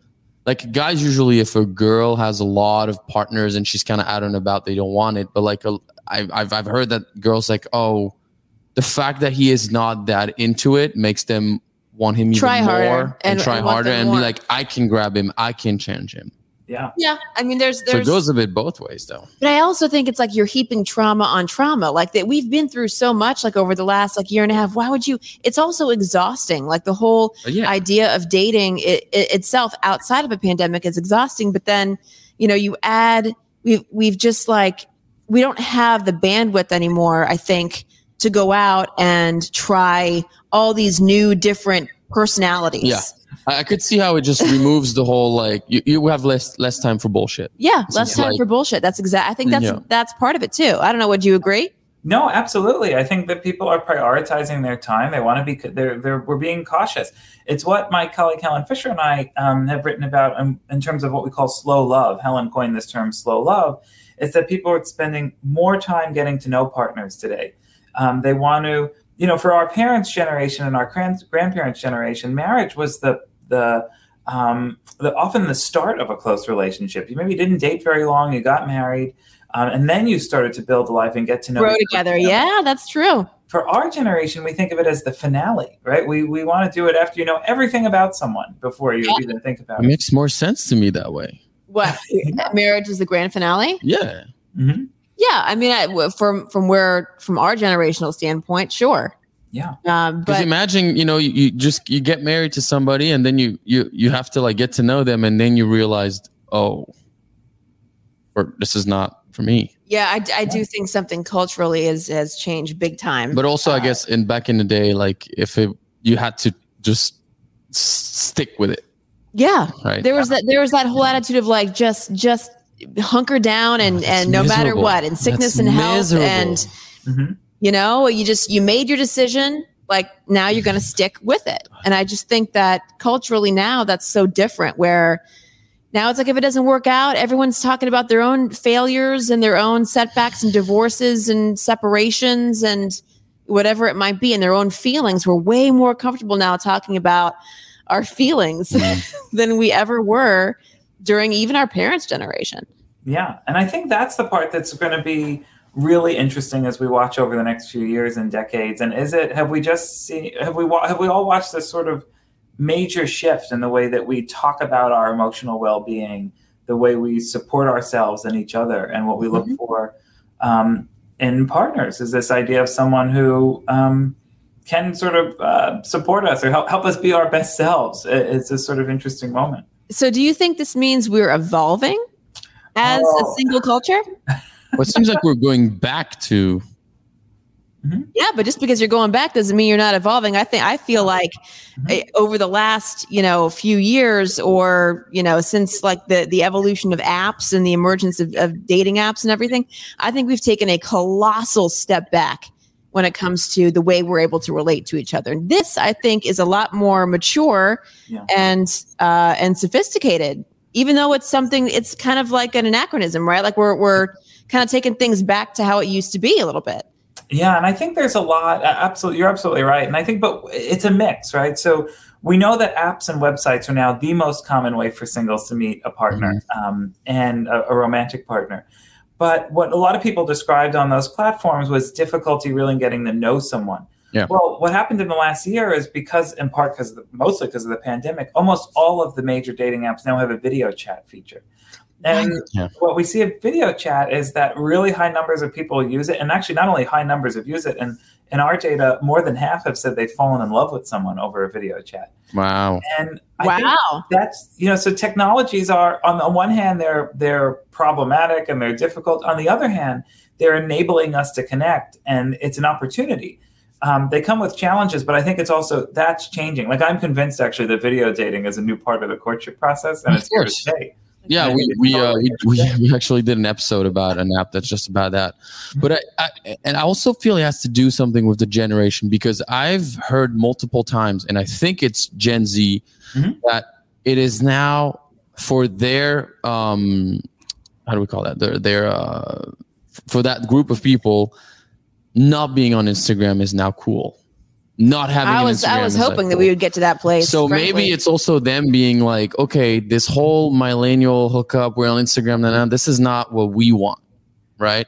like guys usually if a girl has a lot of partners and she's kind of out and about they don't want it but like a, I, I've I've heard that girls like oh the fact that he is not that into it makes them want him even Try harder more and, and- try and harder them and be like I can grab him I can change him Yeah. Yeah, I mean, there's there's. So it goes a bit both ways, though. but I also think it's like you're heaping trauma on trauma. Like that, we've been through so much, like over the last like year and a half. Why would you? It's also exhausting. Like the whole uh, yeah, idea of dating it, it itself outside of a pandemic is exhausting. But then, you know, you add we've we've just like we don't have the bandwidth anymore. I think to go out and try all these new different personalities. Yeah. I I could see how it just removes the whole like you, you have less less time for bullshit. Yeah, It's less time like- for bullshit. That's exact. I think that's Yeah. that's part of it too. I don't know. Would you agree? No, absolutely. I think that people are prioritizing their time. They want to be. They're. They're. We're being cautious. It's what my colleague Helen Fisher and I um, have written about in, in terms of what we call slow love. Helen coined this term, slow love. Is that people are spending more time getting to know partners today. Um, they want to. You know, for our parents' generation and our grand, grandparents' generation, marriage was the the um, the, often the start of a close relationship. You maybe didn't date very long, you got married, um, and then you started to build a life and get to know Grow each other. together. Yeah, that's true. For our generation, we think of it as the finale, right? We we want to do it after you know everything about someone before you even think about It it. makes more sense to me that way. What [laughs] marriage is the grand finale? Yeah. hmm Yeah, I mean, I, w- from from where from our generational standpoint, sure. Yeah. Um, Because but imagine, you know, you, you just you get married to somebody and then you you you have to like get to know them and then you realized, oh, or this is not for me. yeah, I, I do think something culturally is has changed big time. But also, I Uh, guess in back in the day, like if it you had to just s- stick with it, yeah, right? there was that there was that whole attitude of like just just hunker down and That's and no matter what, in sickness That's and health, miserable. and hmm you know, you just you made your decision. Like now you're going to stick with it, and I just think that culturally now that's so different. Where now it's like if it doesn't work out, everyone's talking about their own failures and their own setbacks and divorces and separations and whatever it might be, and their own feelings. We're way more comfortable now talking about our feelings Mhm. [laughs] than we ever were during even our parents' generation. Yeah, and I think that's the part that's going to be really interesting as we watch over the next few years and decades. And is it have we just seen have we have we all watched this sort of major shift in the way that we talk about our emotional well-being, the way we support ourselves and each other, and what we look for um, in partners? Is this idea of someone who um, can sort of uh, support us or help help us be our best selves? It's a sort of interesting moment. So, do you think this means we're evolving as a Oh. single culture? Well, it seems like we're going back to Yeah, but just because you're going back doesn't mean you're not evolving. I think I feel like Mhm. eh, over the last you know few years, or you know since like the the evolution of apps and the emergence of, of dating apps and everything, I think we've taken a colossal step back when it comes to the way we're able to relate to each other. And this, I think, is a lot more mature Yeah. and uh, and sophisticated. Even though it's something, it's kind of like an anachronism, right? Like we're we're kind of taking things back to how it used to be a little bit. Yeah, and I think there's a lot. Absolutely, you're absolutely right. And I think, but it's a mix, right? So we know that apps and websites are now the most common way for singles to meet a partner um, and a, a romantic partner. But what a lot of people described on those platforms was difficulty really getting to know someone. Yeah. Well, what happened in the last year is because, in part, because the, mostly because of the pandemic, almost all of the major dating apps now have a video chat feature. And Yeah. what we see in video chat is that really high numbers of people use it, and actually not only high numbers of use it, and in our data, more than half have said they've fallen in love with someone over a video chat. wow. And I think Wow. that's you know, so technologies are on the one hand they're they're problematic and they're difficult. On the other hand, they're enabling us to connect, and it's an opportunity. Um, they come with challenges, but I think it's also that's changing. Like I'm convinced actually that video dating is a new part of the courtship process, and Of it's here to stay. Yeah, we we, uh, we we [laughs] we actually did an episode about an app that's just about that. But I, I and I also feel it has to do something with the generation because I've heard multiple times, and I think it's Gen Z Mhm. that it is now for their um how do we call that their their uh for that group of people not being on Instagram is now cool. Not having I an was I was hoping that we would get to that place. So frankly. maybe it's also them being like, okay, this whole millennial hookup, we're on Instagram now. This is not what we want, right?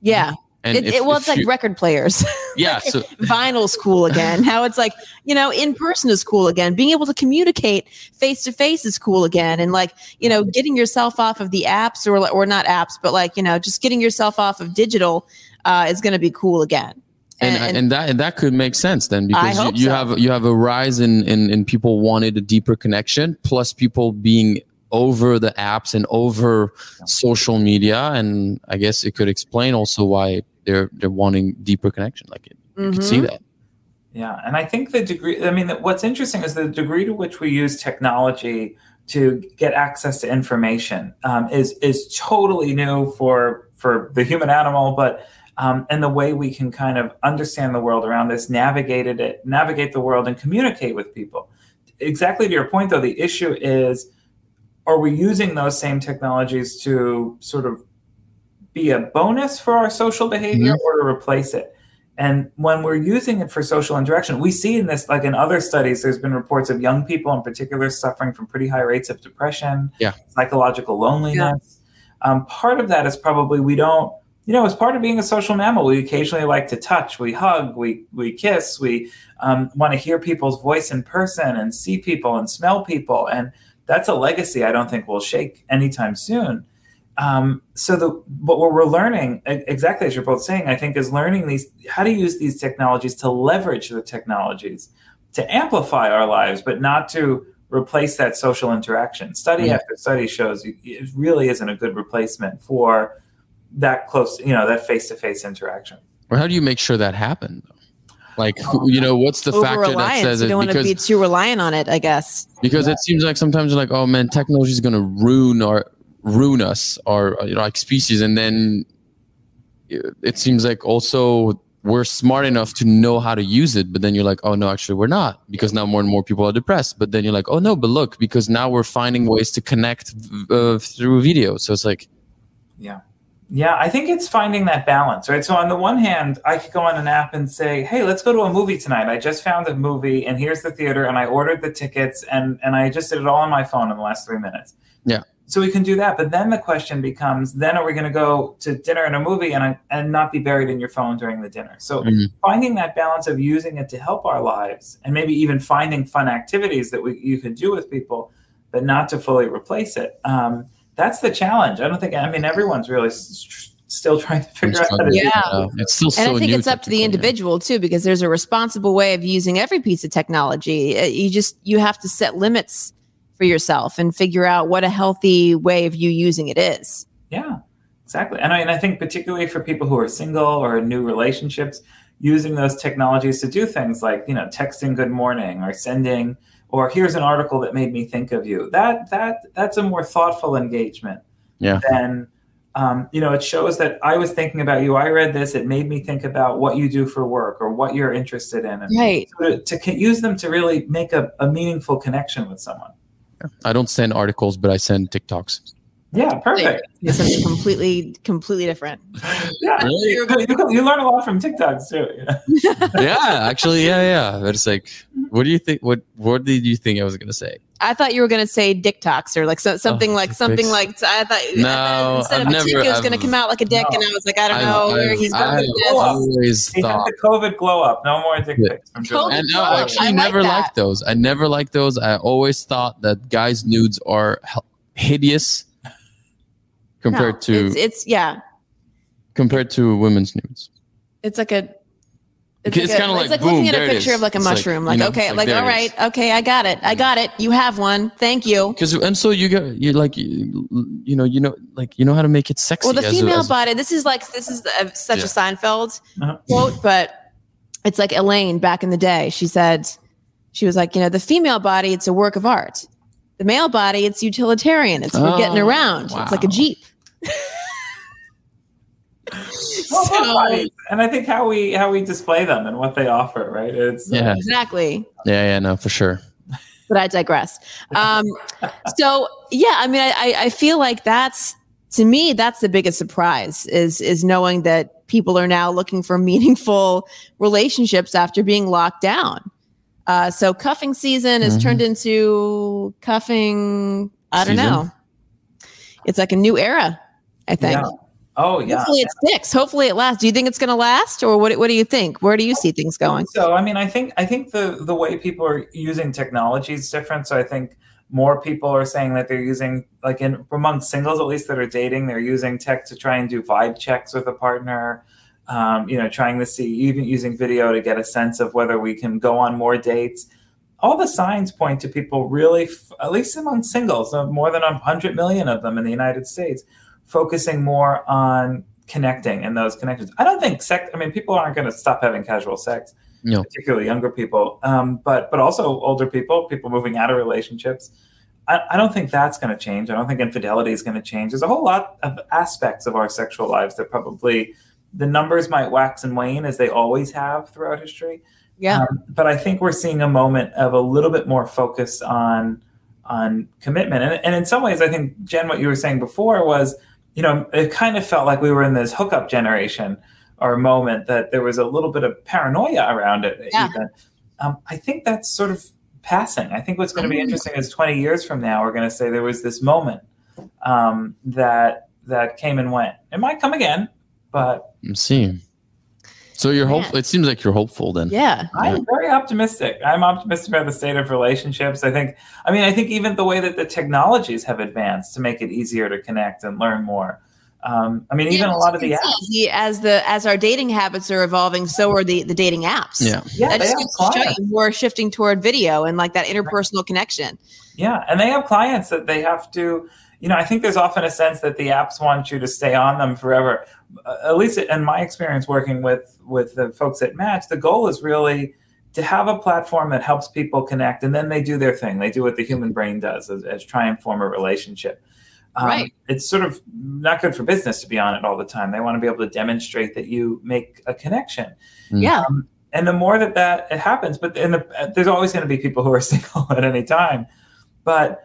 yeah. And It, if- it, well, it's like you- record players. [laughs] yeah. So Vinyl's cool again. How it's like, you know, in person is cool again. Being able to communicate face to face is cool again. And like, you know, getting yourself off of the apps or or not apps, but like, you know, just getting yourself off of digital uh, is going to be cool again. And, and, that and that could make sense then because you, you so. have you have a rise in, in in people wanted a deeper connection plus people being over the apps and over social media and i guess it could explain also why they're they're wanting deeper connection like it, you could see that Yeah, and I think the degree. I mean, what's interesting is the degree to which we use technology to get access to information um, is is totally new for for the human animal, but um, and the way we can kind of understand the world around us, navigate it, navigate the world, and communicate with people. Exactly to your point, though, the issue is: are we using those same technologies to sort of be a bonus for our social behavior or to replace it? And when we're using it for social interaction, we see in this, like in other studies, there's been reports of young people in particular suffering from pretty high rates of depression, Yeah. psychological loneliness. Um, part of that is probably we don't, you know, as part of being a social mammal, we occasionally like to touch, we hug, we we kiss, we um, want to hear people's voice in person and see people and smell people, and that's a legacy I don't think will shake anytime soon. Um, so the what we're learning exactly as you're both saying, I think, is learning these how to use these technologies to leverage the technologies to amplify our lives, but not to replace that social interaction. Study Mhm. after study shows it really isn't a good replacement for that close, you know, that face to face interaction. or how do you make sure that happened like who- you know what's the Over factor that reliance. says You it don't want to be too reliant on it, I guess. because it seems like sometimes you're like oh man technology is going to ruin our ruin us or you know like species and then it it seems like also we're smart enough to know how to use it but then you're like oh no actually we're not because now more and more people are depressed but then you're like oh no but look because now we're finding ways to connect uh, through video so it's like Yeah, I think it's finding that balance, right? So on the one hand, I could go on an app and say, "Hey, let's go to a movie tonight. I just found a movie, and here's the theater, and I ordered the tickets, and and I just did it all on my phone in the last three minutes." Yeah. So we can do that, but then the question becomes: Then are we going to go to dinner and a movie, and and not be buried in your phone during the dinner? So Mhm. finding that balance of using it to help our lives, and maybe even finding fun activities that we you could do with people, but not to fully replace it. Um, that's the challenge. I don't think. I mean, everyone's really s- s- still trying to figure out how to do Yeah. that. uh, it's still and I think new it's up to the individual too, because there's a responsible way of using every piece of technology. Uh, You just you have to set limits for yourself and figure out what a healthy way of you using it is. Yeah, exactly. And I, and I think particularly for people who are single or in new relationships, using those technologies to do things like you know texting good morning or sending or here's an article that made me think of you. That that that's a more thoughtful engagement. Yeah. Than um, you know, it shows that I was thinking about you. I read this. It made me think about what you do for work or what you're interested in. And Right. so to, to use them to really make a, a meaningful connection with someone. i don't send articles but i send tiktoks Yeah, perfect. It's something completely, completely different. Yeah, Really? you, you, you learn a lot from TikToks too. you [laughs] know? yeah actually yeah yeah but it's like what do you think what what did you think i was gonna say I thought you were going to say dick tox or like so, oh, something Oh, like something pics. like I thought No, I instead I've of never- a chick, it was I've- going to come out like a dick, No. and I was like, I don't I've- know I've- where he's got I've the glow up. always He had thought the COVID glow up. No more dick Yeah. pics from and no. I actually I like never that. liked those. I never liked those. I always thought that guys' nudes are hideous compared No, to it's, it's yeah, compared to women's nudes. it's like a. It's like a- kinda like, it's looking at a picture of like a It's like, mushroom. you Like, know, okay, like, like, there all it right, is. okay, I got it, I got it. You have one. Thank you. Because and so you get you like you, you know you know like you know how to make it sexy. Well, the as a- female as body. This is like this is uh such Yeah. a Seinfeld Uh-huh. quote, but it's like Elaine back in the day. She said, she was like, you know, the female body, it's a work of art. The male body, it's utilitarian. It's for getting Oh, around. It's like a jeep. Well, So- and I think how we how we display them and what they offer, right? It's uh, yeah Exactly. yeah yeah no for sure. but I digress. Um, so yeah, I mean, I, I- I feel like that's to me that's the biggest surprise is is knowing that people are now looking for [laughs] meaningful relationships after being locked down. Uh, so cuffing season has Mhm. turned into cuffing. I don't Season? know. It's like a new era. I think. Yeah. Oh yeah. Hopefully it sticks. Hopefully it lasts. Do you think it's going to last, or what? What do you think? Where do you see things going? So I mean, I think I think the the way people are using technology is different. So I think more people are saying that they're using like in among singles at least that are dating, they're using tech to try and do vibe checks with a partner. Um, you know, trying to see even using video to get a sense of whether we can go on more dates. All the signs point to people really, at least among singles, more than 100 million of them in the United States, focusing more on connecting and those connections. I don't think sex. I mean, people aren't going to stop having casual sex, No. particularly younger people, um, but but also older people, people moving out of relationships. I, I don't think that's going to change. I don't think infidelity is going to change. There's a whole lot of aspects of our sexual lives that probably the numbers might wax and wane as they always have throughout history. Yeah. Um, but I think we're seeing a moment of a little bit more focus on on commitment, and, and in some ways, I think Jen, what you were saying before was, you know, it kind of felt like we were in this hookup generation or moment that there was a little bit of paranoia around it. Yeah. Even um, I think that's sort of passing. I think what's going to be Mm. interesting is 20 years from now, we're going to say there was this moment um, that that came and went. It might come again, but I'm seeing. So you're hopeful. It seems like you're hopeful then. Yeah. I'm very optimistic. I'm optimistic about the state of relationships. I think, I mean, I think even the way that the technologies have advanced to make it easier to connect and learn more. Um, I mean, even a lot of the apps. see As the as our dating habits are evolving, so are the the dating apps. Yeah. Yeah, that they just to show clients. you more shifting toward video and like that interpersonal connection. Yeah, and they have clients that they have to. You know, I think there's often a sense that the apps want you to stay on them forever. Uh, at least in my experience working with with the folks at Match, the goal is really to have a platform that helps people connect, and then they do their thing. They do what the human brain does, as, as try and form a relationship. Um, Right. It's sort of not good for business to be on it all the time. They want to be able to demonstrate that you make a connection Mm. Yeah. and the more that that it happens, but in the, there's always going to be people who are [laughs] single at any time. But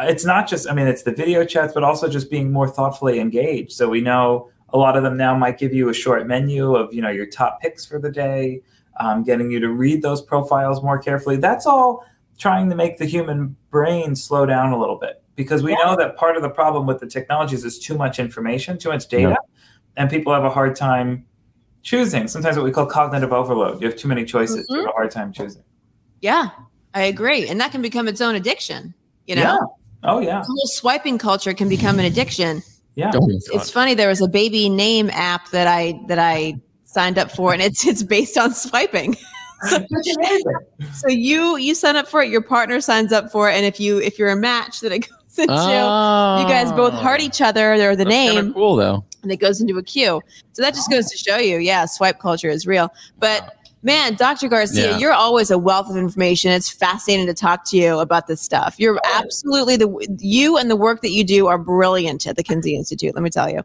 it's not just, I mean, it's the video chats, but also just being more thoughtfully engaged. So we know a lot of them now might give you a short menu of, you know, your top picks for the day, um, getting you to read those profiles more carefully. That's all trying to make the human brain slow down a little bit because we know that part of the problem with the technologies is too much information, too much data, and people have a hard time choosing. Sometimes what we call cognitive overload. You have too many choices. You have a hard time choosing. Yeah. I agree. And that can become its own addiction. You know, Yeah. Oh yeah. the whole swiping culture can become an addiction. Yeah. Oh It's funny. There was a baby name app that I that I signed up for, and it's it's based on swiping. [laughs] It's amazing. So you you sign up for it, your partner signs up for it, and if you if you're a match, then it [laughs] goes into you guys both oh. heart each other or the Oh. That's name, cool though. and it goes into a queue. So that just goes to show you, yeah, swipe culture is real. But man, Dr. Garcia, Yeah. you're always a wealth of information. It's fascinating to talk to you about this stuff. You're absolutely the you and the work that you do are brilliant at the Kinsey Institute. Let me tell you.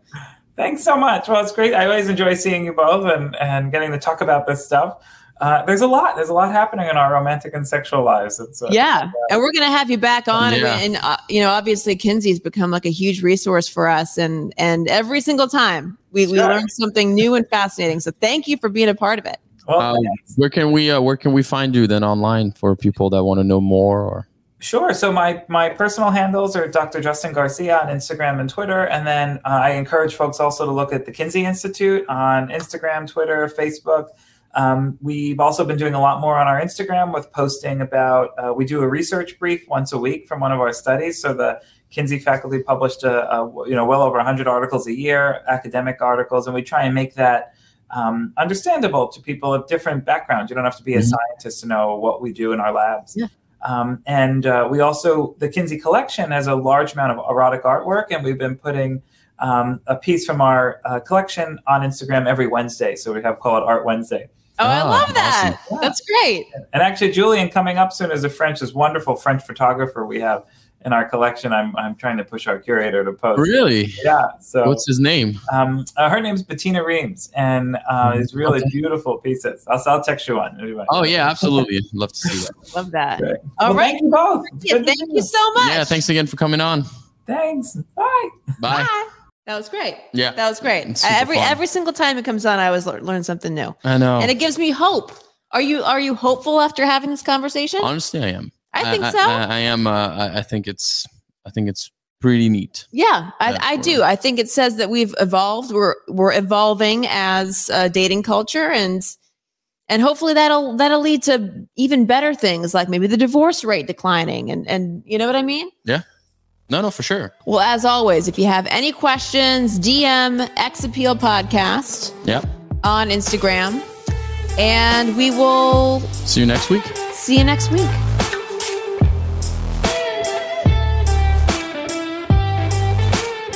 Thanks so much. Well, it's great. I always enjoy seeing you both and, and getting to talk about this stuff. Uh, there's a lot. There's a lot happening in our romantic and sexual lives. It's, uh, Yeah, and we're gonna have you back on, and- Yeah. and, uh, you know, obviously, Kinsey's become like a huge resource for us, and and every single time we, we learn something new and fascinating. So thank you for being a part of it. Well, Um, where can we uh, where can we find you then online for people that want to know more or Sure. So my my personal handles are Dr. Justin Garcia on Instagram and Twitter, and then uh, I encourage folks also to look at the Kinsey Institute on Instagram, Twitter, Facebook. Um, we've also been doing a lot more on our Instagram with posting about. Uh, we do a research brief once a week from one of our studies. So the Kinsey faculty published a, a you know well over 100 articles a year, academic articles, and we try and make that um, understandable to people of different backgrounds. You don't have to be a Mhm. scientist to know what we do in our labs. Yeah. Um, and uh, we also, the Kinsey collection has a large amount of erotic artwork, and we've been putting um, a piece from our uh, collection on Instagram every Wednesday. So we have call it Art Wednesday. Oh, I Ah, love that. awesome. That's great. And actually, Julian coming up soon is a French, this wonderful French photographer we have in our collection. I'm, I'm trying to push our curator to post. really? Yeah. So What's his name? um, uh, her name's Bettina Rheims, and uh, it's really Okay. beautiful pieces. I'll, I'll text you one. anyway. Oh yeah, absolutely. Love to see that. [laughs] Love that. Great. All well, right. Thank you both. Yeah, thank you so much. Yeah, thanks again for coming on. Thanks. Bye. Bye. Bye. That was great. Yeah, That was great. Every fun. every single time it comes on, I always learn something new, I know. and it gives me hope. Are you are you hopeful after having this conversation? Honestly, I am. I think I, so. I, I am. Uh, I, think it's. I think it's pretty neat. Yeah, I, I do. I think it says that we've evolved. We're we're evolving as a dating culture, and and hopefully that'll that'll lead to even better things, like maybe the divorce rate declining, and and you know what I mean. Yeah. No, no, for sure. Well, as always, if you have any questions, DM X Appeal Podcast Yeah. on Instagram, and we will See you next week. see you next week.